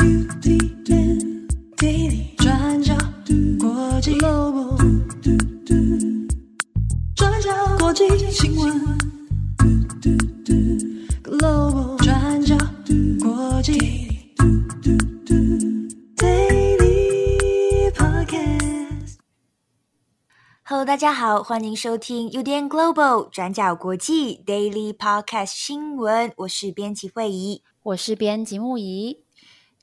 Hello，大家好，欢迎收听 UDN Global 转角国际 Daily Podcast 新闻，我是编辑慧仪，我是编辑木仪。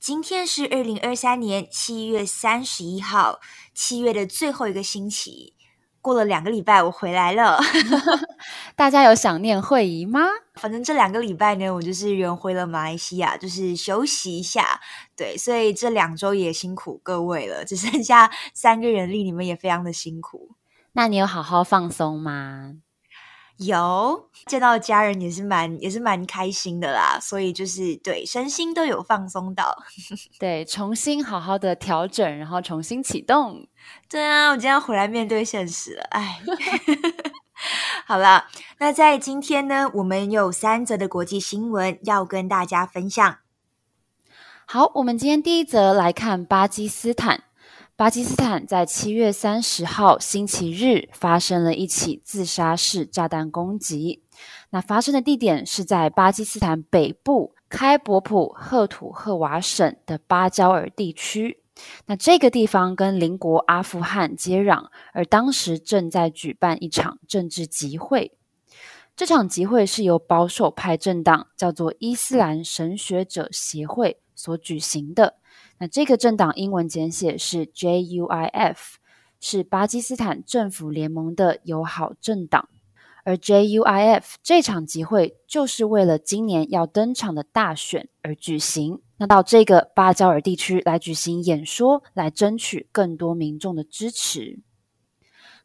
今天是二零二三年七月三十一号，七月的最后一个星期，过了两个礼拜，我回来了。大家有想念慧仪吗？反正这两个礼拜呢，我就是人回了马来西亚，就是休息一下。对，所以这两周也辛苦各位了，只剩下三个人力，你们也非常的辛苦。那你有好好放松吗？有见到家人也是蛮也是蛮开心的啦，所以就是对身心都有放松到，对，重新好好的调整，然后重新启动。对啊，我今天要回来面对现实了，哎，好了，那在今天呢，我们有三则的国际新闻要跟大家分享。好，我们今天第一则来看巴基斯坦。巴基斯坦在七月三十号星期日发生了一起自杀式炸弹攻击。那发生的地点是在巴基斯坦北部开伯普赫土赫瓦省的巴焦尔地区。那这个地方跟邻国阿富汗接壤，而当时正在举办一场政治集会。这场集会是由保守派政党叫做伊斯兰神学者协会所举行的。那这个政党英文简写是 JUIF，是巴基斯坦政府联盟的友好政党。而 JUIF 这场集会就是为了今年要登场的大选而举行。那到这个巴焦尔地区来举行演说，来争取更多民众的支持。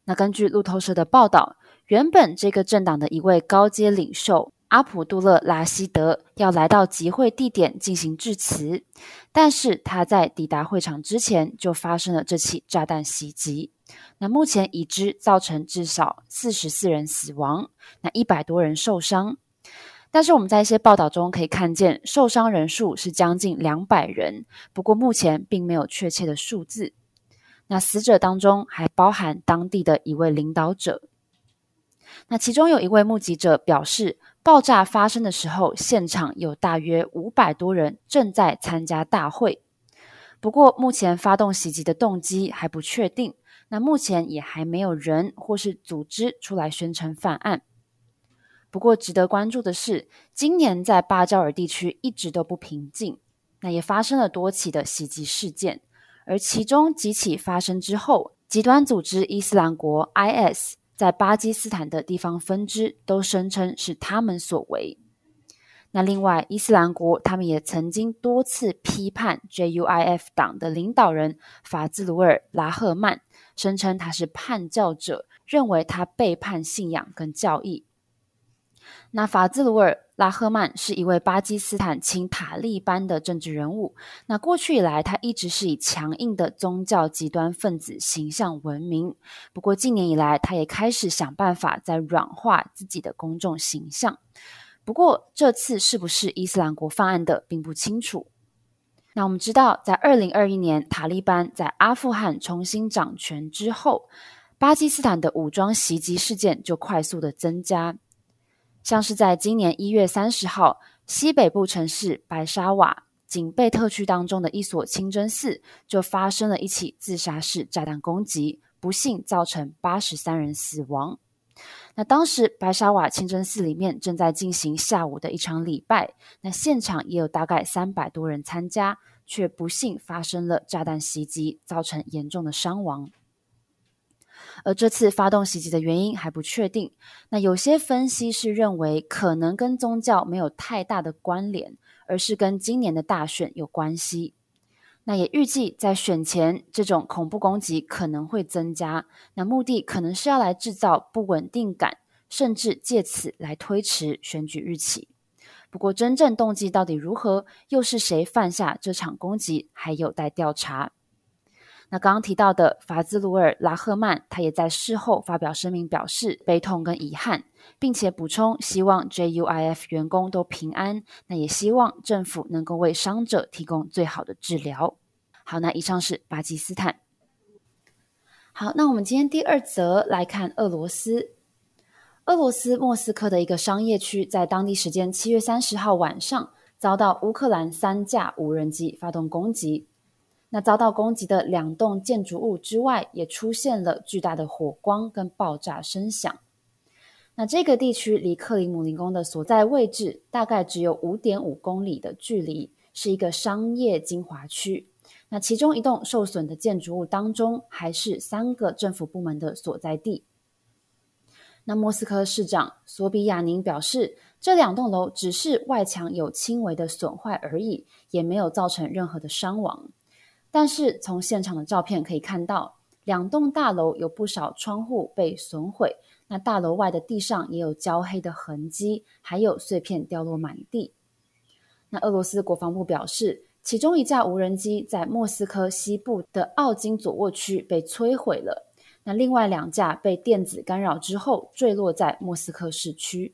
那根据路透社的报道，原本这个政党的一位高阶领袖，阿卜杜勒拉希德要来到集会地点进行致辞，但是他在抵达会场之前就发生了这起炸弹袭击。那目前已知造成至少四十四人死亡，那一百多人受伤。但是我们在一些报道中可以看见，受伤人数是将近两百人，不过目前并没有确切的数字。那死者当中还包含当地的一位领导者。那其中有一位目击者表示，爆炸发生的时候，现场有大约五百多人正在参加大会。不过，目前发动袭击的动机还不确定。那目前也还没有人或是组织出来宣称犯案。不过，值得关注的是，今年在巴扎尔地区一直都不平静，那也发生了多起的袭击事件，而其中几起发生之后，极端组织伊斯兰国 （IS）。在巴基斯坦的地方分支都声称是他们所为。那另外，伊斯兰国他们也曾经多次批判 JUIF 党的领导人法兹鲁尔·拉赫曼，声称他是叛教者，认为他背叛信仰跟教义。那法兹鲁尔·拉赫曼是一位巴基斯坦亲塔利班的政治人物。那过去以来，他一直是以强硬的宗教极端分子形象闻名。不过近年以来，他也开始想办法在软化自己的公众形象。不过这次是不是伊斯兰国犯案的，并不清楚。那我们知道，在二零二一年塔利班在阿富汗重新掌权之后，巴基斯坦的武装袭击事件就快速的增加。像是在今年一月三十号，西北部城市白沙瓦警备特区当中的一所清真寺就发生了一起自杀式炸弹攻击，不幸造成八十三人死亡。那当时白沙瓦清真寺里面正在进行下午的一场礼拜，那现场也有大概三百多人参加，却不幸发生了炸弹袭击，造成严重的伤亡。而这次发动袭击的原因还不确定。那有些分析是认为，可能跟宗教没有太大的关联，而是跟今年的大选有关系。那也预计在选前，这种恐怖攻击可能会增加。那目的可能是要来制造不稳定感，甚至借此来推迟选举日期。不过，真正动机到底如何，又是谁犯下这场攻击，还有待调查。那刚刚提到的法兹鲁尔·拉赫曼，他也在事后发表声明，表示悲痛跟遗憾，并且补充希望 JUIF 员工都平安。那也希望政府能够为伤者提供最好的治疗。好，那以上是巴基斯坦。好，那我们今天第二则来看俄罗斯。俄罗斯莫斯科的一个商业区，在当地时间七月三十号晚上，遭到乌克兰三架无人机发动攻击。那遭到攻击的两栋建筑物之外，也出现了巨大的火光跟爆炸声响。那这个地区离克里姆林宫的所在位置大概只有五点五公里的距离，是一个商业精华区。那其中一栋受损的建筑物当中，还是三个政府部门的所在地。那莫斯科市长索比亚宁表示，这两栋楼只是外墙有轻微的损坏而已，也没有造成任何的伤亡。但是从现场的照片可以看到，两栋大楼有不少窗户被损毁，那大楼外的地上也有焦黑的痕迹，还有碎片掉落满地。那俄罗斯国防部表示，其中一架无人机在莫斯科西部的奥金佐沃区被摧毁了，那另外两架被电子干扰之后坠落在莫斯科市区。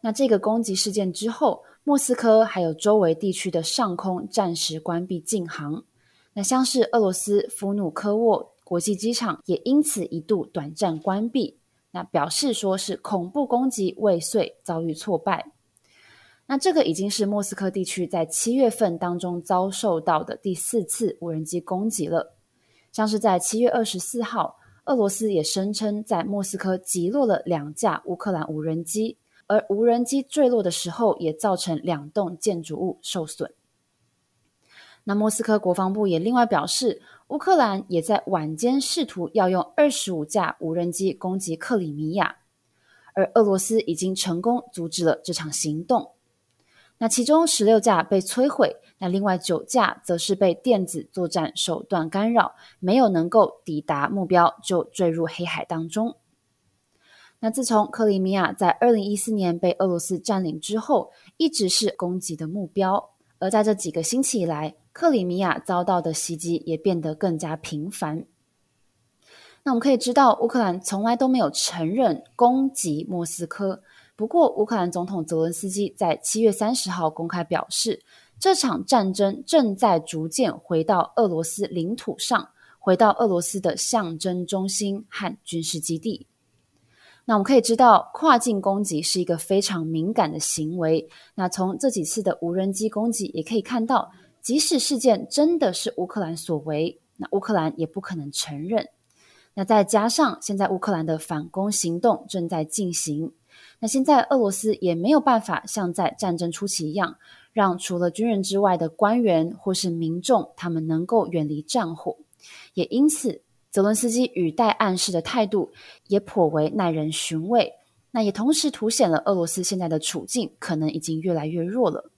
那这个攻击事件之后，莫斯科还有周围地区的上空暂时关闭禁航，那像是俄罗斯弗努科沃国际机场也因此一度短暂关闭，那表示说是恐怖攻击未遂遭遇挫败。那这个已经是莫斯科地区在七月份当中遭受到的第四次无人机攻击了，像是在七月二十四号，俄罗斯也声称在莫斯科击落了两架乌克兰无人机。而无人机坠落的时候，也造成两栋建筑物受损。那莫斯科国防部也另外表示，乌克兰也在晚间试图要用二十五架无人机攻击克里米亚，而俄罗斯已经成功阻止了这场行动。那其中十六架被摧毁，那另外九架则是被电子作战手段干扰，没有能够抵达目标，就坠入黑海当中。那自从克里米亚在二零一四年被俄罗斯占领之后，一直是攻击的目标。而在这几个星期以来，克里米亚遭到的袭击也变得更加频繁。那我们可以知道，乌克兰从来都没有承认攻击莫斯科。不过，乌克兰总统泽伦斯基在七月三十号公开表示，这场战争正在逐渐回到俄罗斯领土上，回到俄罗斯的象征中心和军事基地。那我们可以知道，跨境攻击是一个非常敏感的行为。那从这几次的无人机攻击也可以看到，即使事件真的是乌克兰所为，那乌克兰也不可能承认。那再加上现在乌克兰的反攻行动正在进行，那现在俄罗斯也没有办法像在战争初期一样，让除了军人之外的官员或是民众他们能够远离战火，也因此。泽伦斯基语带暗示的态度也颇为耐人寻味，那也同时凸显了俄罗斯现在的处境可能已经越来越弱了。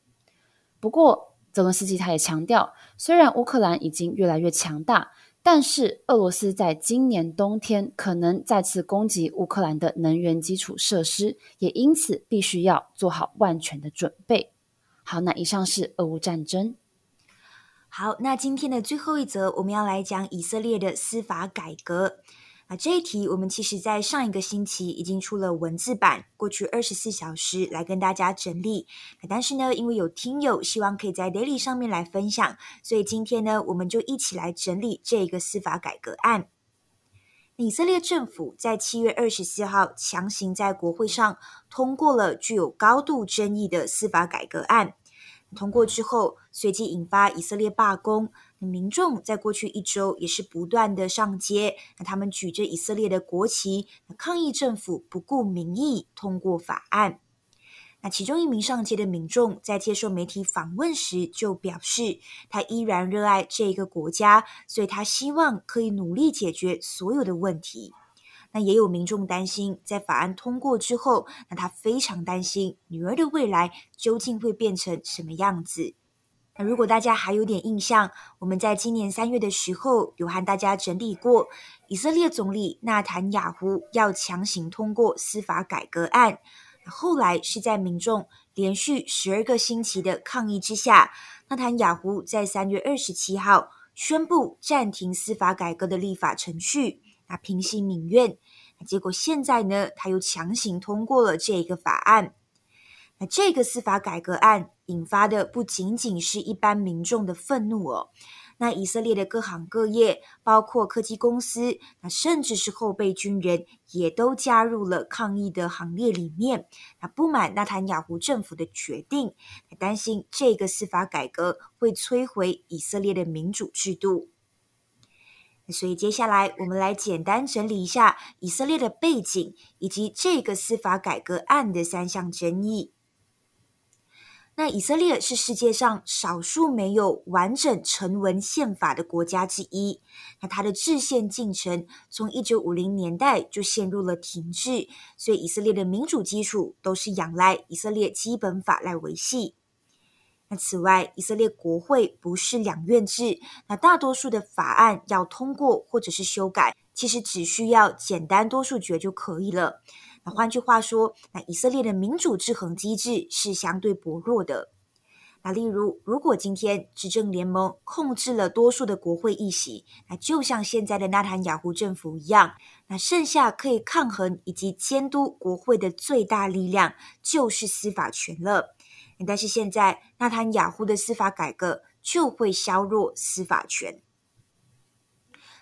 不过，泽伦斯基他也强调，虽然乌克兰已经越来越强大，但是俄罗斯在今年冬天可能再次攻击乌克兰的能源基础设施，也因此必须要做好万全的准备。好，那以上是俄乌战争。好，那今天的最后一则，我们要来讲以色列的司法改革。啊，这一题我们其实在上一个星期已经出了文字版，过去二十四小时来跟大家整理。但是呢，因为有听友希望可以在 Daily 上面来分享，所以今天呢，我们就一起来整理这个司法改革案。以色列政府在七月二十四号强行在国会上通过了具有高度争议的司法改革案。通过之后，随即引发以色列罢工。民众在过去一周也是不断的上街，那他们举着以色列的国旗，抗议政府不顾民意通过法案。那其中一名上街的民众在接受媒体访问时就表示，他依然热爱这个国家，所以他希望可以努力解决所有的问题。那也有民众担心，在法案通过之后，那他非常担心女儿的未来究竟会变成什么样子。那如果大家还有点印象，我们在今年三月的时候有和大家整理过，以色列总理纳坦雅胡要强行通过司法改革案，后来是在民众连续十二个星期的抗议之下，纳坦雅胡在三月二十七号宣布暂停司法改革的立法程序，那平息民怨。结果现在呢，他又强行通过了这个法案。那这个司法改革案引发的不仅仅是一般民众的愤怒哦，那以色列的各行各业，包括科技公司，那甚至是后备军人，也都加入了抗议的行列里面。那不满纳坦雅胡政府的决定，担心这个司法改革会摧毁以色列的民主制度。所以接下来我们来简单整理一下以色列的背景，以及这个司法改革案的三项争议。那以色列是世界上少数没有完整成文宪法的国家之一。那它的制宪进程从一九五零年代就陷入了停滞，所以以色列的民主基础都是仰赖以色列基本法来维系。那此外，以色列国会不是两院制，那大多数的法案要通过或者是修改，其实只需要简单多数决就可以了。那换句话说，那以色列的民主制衡机制是相对薄弱的。那例如，如果今天执政联盟控制了多数的国会议席，那就像现在的纳坦雅胡政府一样，那剩下可以抗衡以及监督国会的最大力量就是司法权了。但是现在纳坦雅胡的司法改革就会削弱司法权。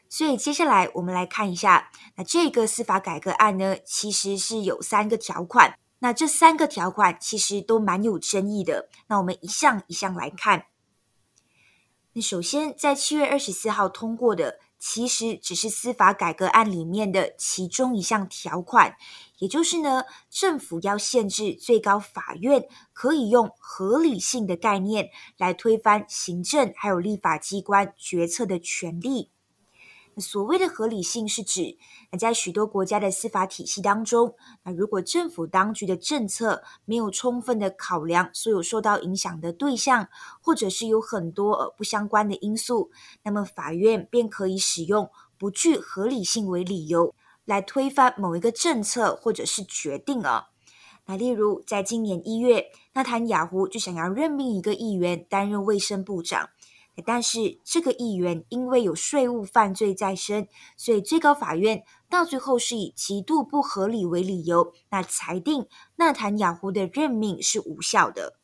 所以接下来我们来看一下，那这个司法改革案呢，其实是有三个条款。那这三个条款其实都蛮有争议的。那我们一项一项来看。那首先在七月二十四号通过的，其实只是司法改革案里面的其中一项条款，也就是呢，政府要限制最高法院可以用合理性的概念来推翻行政还有立法机关决策的权利。所谓的合理性是指，那在许多国家的司法体系当中，那如果政府当局的政策没有充分的考量所有受到影响的对象，或者是有很多呃不相关的因素，那么法院便可以使用不具合理性为理由来推翻某一个政策或者是决定啊。那例如在今年一月，纳坦雅胡就想要任命一个议员担任卫生部长。但是这个议员因为有税务犯罪在身，所以最高法院到最后是以极度不合理为理由，那裁定纳坦雅胡的任命是无效的。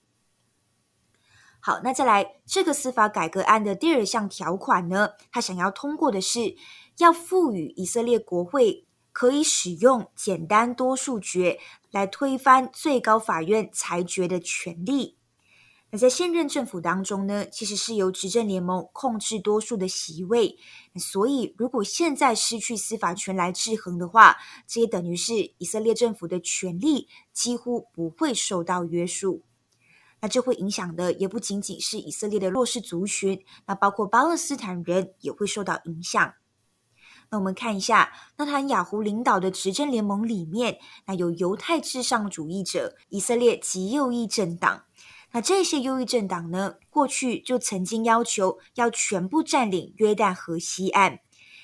好，那再来这个司法改革案的第二项条款呢，他想要通过的是要赋予以色列国会可以使用简单多数决来推翻最高法院裁决的权利。那在现任政府当中呢，其实是由执政联盟控制多数的席位，所以如果现在失去司法权来制衡的话，这也等于是以色列政府的权力几乎不会受到约束。那这会影响的也不仅仅是以色列的弱势族群，那包括巴勒斯坦人也会受到影响。那我们看一下，纳坦雅胡领导的执政联盟里面，那有犹太至上主义者、以色列极右翼政党。那这些右翼政党呢，过去就曾经要求要全部占领约旦河西岸。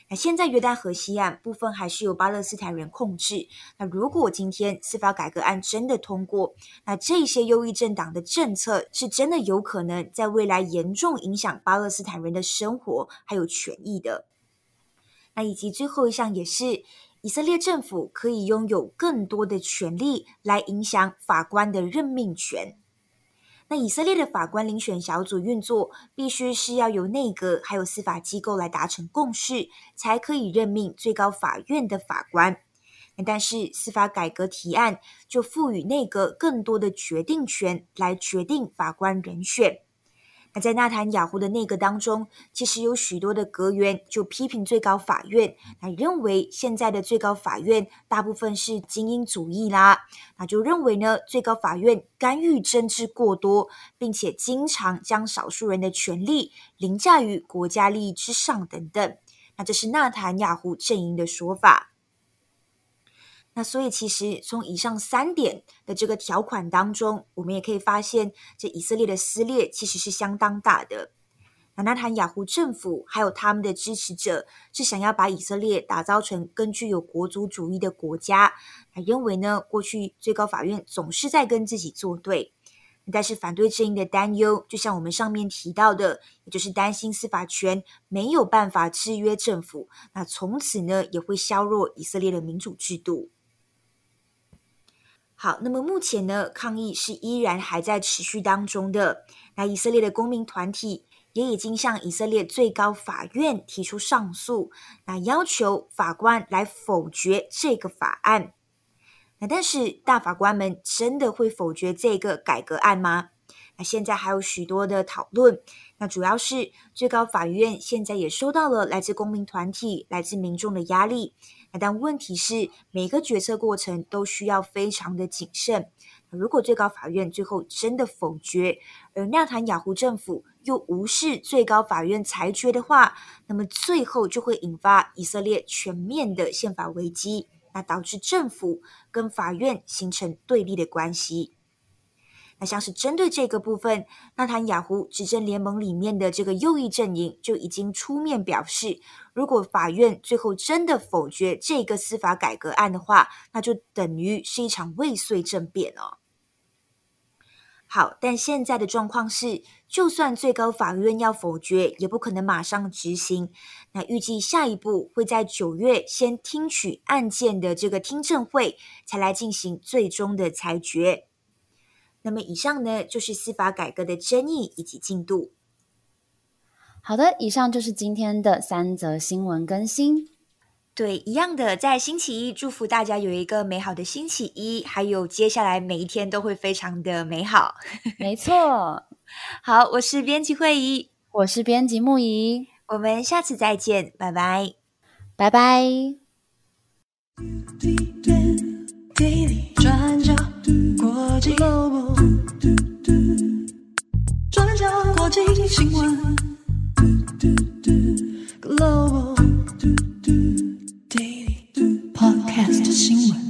那现在约旦河西岸部分还是由巴勒斯坦人控制。那如果今天司法改革案真的通过，那这些右翼政党的政策是真的有可能在未来严重影响巴勒斯坦人的生活还有权益的。那以及最后一项也是，以色列政府可以拥有更多的权力来影响法官的任命权。那以色列的法官遴选小组运作，必须是要由内阁还有司法机构来达成共识，才可以任命最高法院的法官。但是司法改革提案就赋予内阁更多的决定权，来决定法官人选。那在纳坦雅胡的内阁当中，其实有许多的阁员就批评最高法院，那认为现在的最高法院大部分是精英主义啦，那就认为呢，最高法院干预政治过多，并且经常将少数人的权利凌驾于国家利益之上等等。那这是纳坦雅胡阵营的说法。那所以，其实从以上三点的这个条款当中，我们也可以发现，这以色列的撕裂其实是相当大的。那纳坦雅胡政府还有他们的支持者是想要把以色列打造成更具有国族主义的国家，他认为呢，过去最高法院总是在跟自己作对。但是反对阵营的担忧，就像我们上面提到的，也就是担心司法权没有办法制约政府，那从此呢也会削弱以色列的民主制度。好，那么目前呢，抗议是依然还在持续当中的。那以色列的公民团体也已经向以色列最高法院提出上诉，那要求法官来否决这个法案。那但是大法官们真的会否决这个改革案吗？那现在还有许多的讨论。那主要是最高法院现在也收到了来自公民团体、来自民众的压力。那但问题是，每个决策过程都需要非常的谨慎。如果最高法院最后真的否决，而纳坦雅胡政府又无视最高法院裁决的话，那么最后就会引发以色列全面的宪法危机。那导致政府跟法院形成对立的关系。那像是针对这个部分，纳坦雅胡执政联盟里面的这个右翼阵营就已经出面表示，如果法院最后真的否决这个司法改革案的话，那就等于是一场未遂政变哦。好，但现在的状况是，就算最高法院要否决，也不可能马上执行。那预计下一步会在九月先听取案件的这个听证会，才来进行最终的裁决。那么以上呢，就是司法改革的争议以及进度。好的，以上就是今天的三则新闻更新。对，一样的，在星期一，祝福大家有一个美好的星期一，还有接下来每一天都会非常的美好。没错，好，我是编辑慧仪，我是编辑木仪，我们下次再见，拜拜，拜拜。转角国际新闻 doo，Global，嘟嘟，Daily，doo podcast 新闻